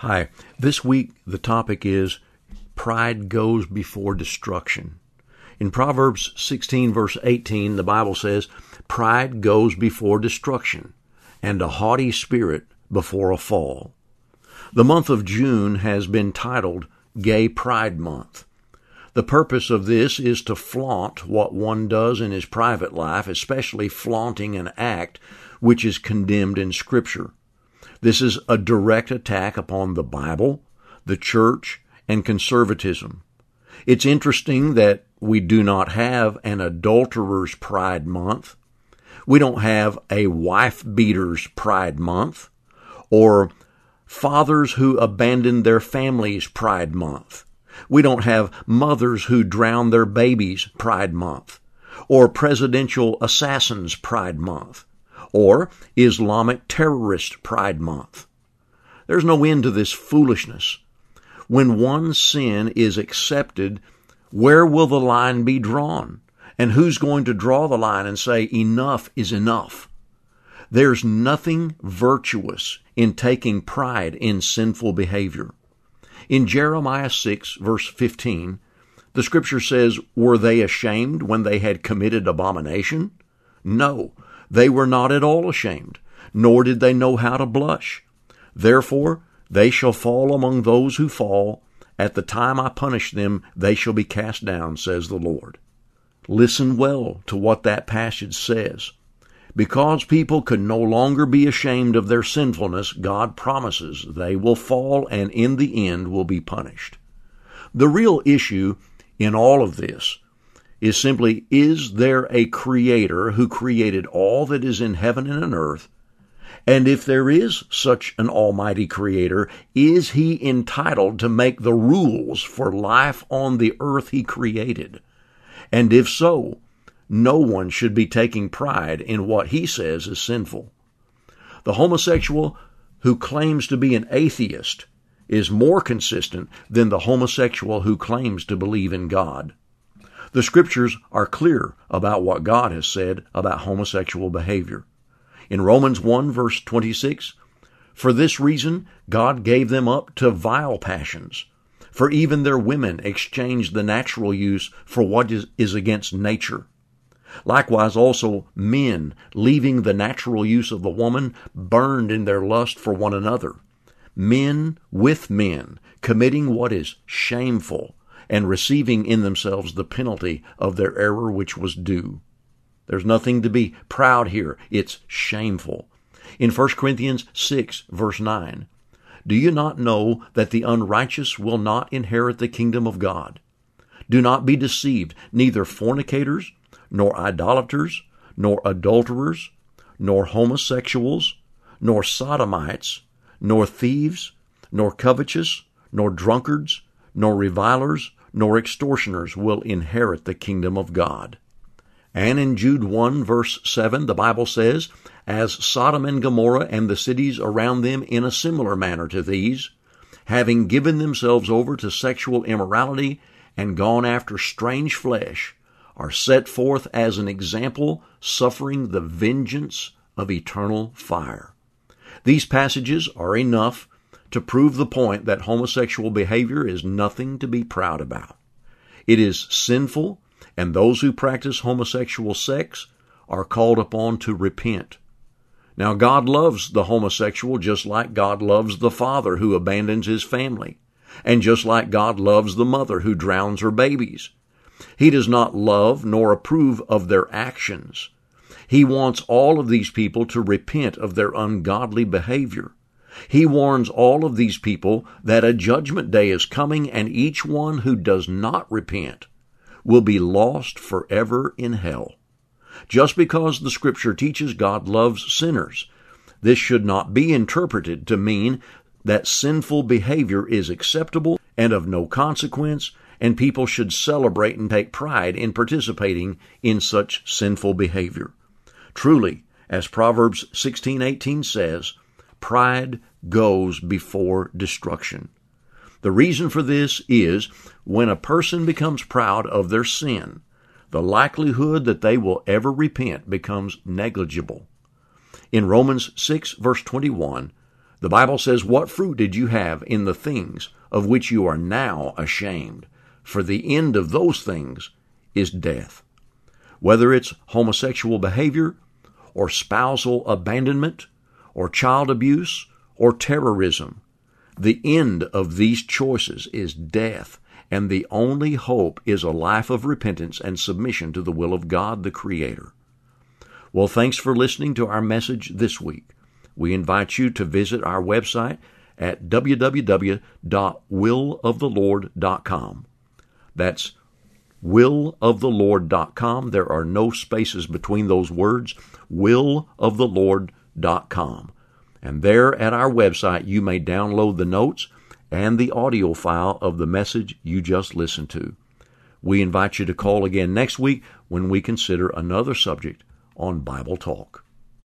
Hi. This week the topic is pride goes before destruction. In Proverbs 16 verse 18, the Bible says, pride goes before destruction and a haughty spirit before a fall. The month of June has been titled Gay Pride Month. The purpose of this is to flaunt what one does in his private life, especially flaunting an act which is condemned in Scripture. This is a direct attack upon the Bible, the church, and conservatism. It's interesting that we do not have an adulterer's pride month. We don't have a wife beater's pride month or fathers who abandon their families pride month. We don't have mothers who drown their babies pride month or presidential assassins pride month or Islamic Terrorist Pride Month. There's no end to this foolishness. When one sin is accepted, where will the line be drawn? And who's going to draw the line and say enough is enough? There's nothing virtuous in taking pride in sinful behavior. In Jeremiah 6 verse 15, the scripture says, Were they ashamed when they had committed abomination? No, they were not at all ashamed, nor did they know how to blush. Therefore, they shall fall among those who fall. At the time I punish them, they shall be cast down, says the Lord. Listen well to what that passage says. Because people can no longer be ashamed of their sinfulness, God promises they will fall and in the end will be punished. The real issue in all of this is simply is there a creator who created all that is in heaven and in earth? And if there is such an almighty creator, is he entitled to make the rules for life on the earth he created? And if so, no one should be taking pride in what he says is sinful. The homosexual who claims to be an atheist is more consistent than the homosexual who claims to believe in God. The scriptures are clear about what God has said about homosexual behavior. In Romans 1 verse 26, for this reason God gave them up to vile passions. For even their women exchanged the natural use for what is, is against nature. Likewise also men, leaving the natural use of the woman, burned in their lust for one another. Men with men, committing what is shameful, and receiving in themselves the penalty of their error which was due. There's nothing to be proud here. It's shameful. In 1 Corinthians 6 verse 9, do you not know that the unrighteous will not inherit the kingdom of God? Do not be deceived, neither fornicators, nor idolaters, nor adulterers, nor homosexuals, nor sodomites, nor thieves, nor covetous, nor drunkards, nor revilers, nor extortioners will inherit the kingdom of God. And in Jude 1 verse 7, the Bible says, As Sodom and Gomorrah and the cities around them in a similar manner to these, having given themselves over to sexual immorality and gone after strange flesh, are set forth as an example, suffering the vengeance of eternal fire. These passages are enough to prove the point that homosexual behavior is nothing to be proud about. It is sinful, and those who practice homosexual sex are called upon to repent. Now, God loves the homosexual just like God loves the father who abandons his family, and just like God loves the mother who drowns her babies. He does not love nor approve of their actions. He wants all of these people to repent of their ungodly behavior. He warns all of these people that a judgment day is coming and each one who does not repent will be lost forever in hell. Just because the scripture teaches God loves sinners, this should not be interpreted to mean that sinful behavior is acceptable and of no consequence, and people should celebrate and take pride in participating in such sinful behavior. Truly, as Proverbs 16:18 says, Pride goes before destruction. The reason for this is when a person becomes proud of their sin, the likelihood that they will ever repent becomes negligible. In Romans 6 verse 21, The Bible says, What fruit did you have in the things of which you are now ashamed? For the end of those things is death. Whether it's homosexual behavior, or spousal abandonment, or child abuse, or terrorism, the end of these choices is death, and the only hope is a life of repentance and submission to the will of God the Creator. Well, thanks for listening to our message this week. We invite you to visit our website at www.willofthelord.com. That's willofthelord.com. There are no spaces between those words. willofthelord.com. And there at our website, you may download the notes and the audio file of the message you just listened to. We invite you to call again next week when we consider another subject on Bible Talk.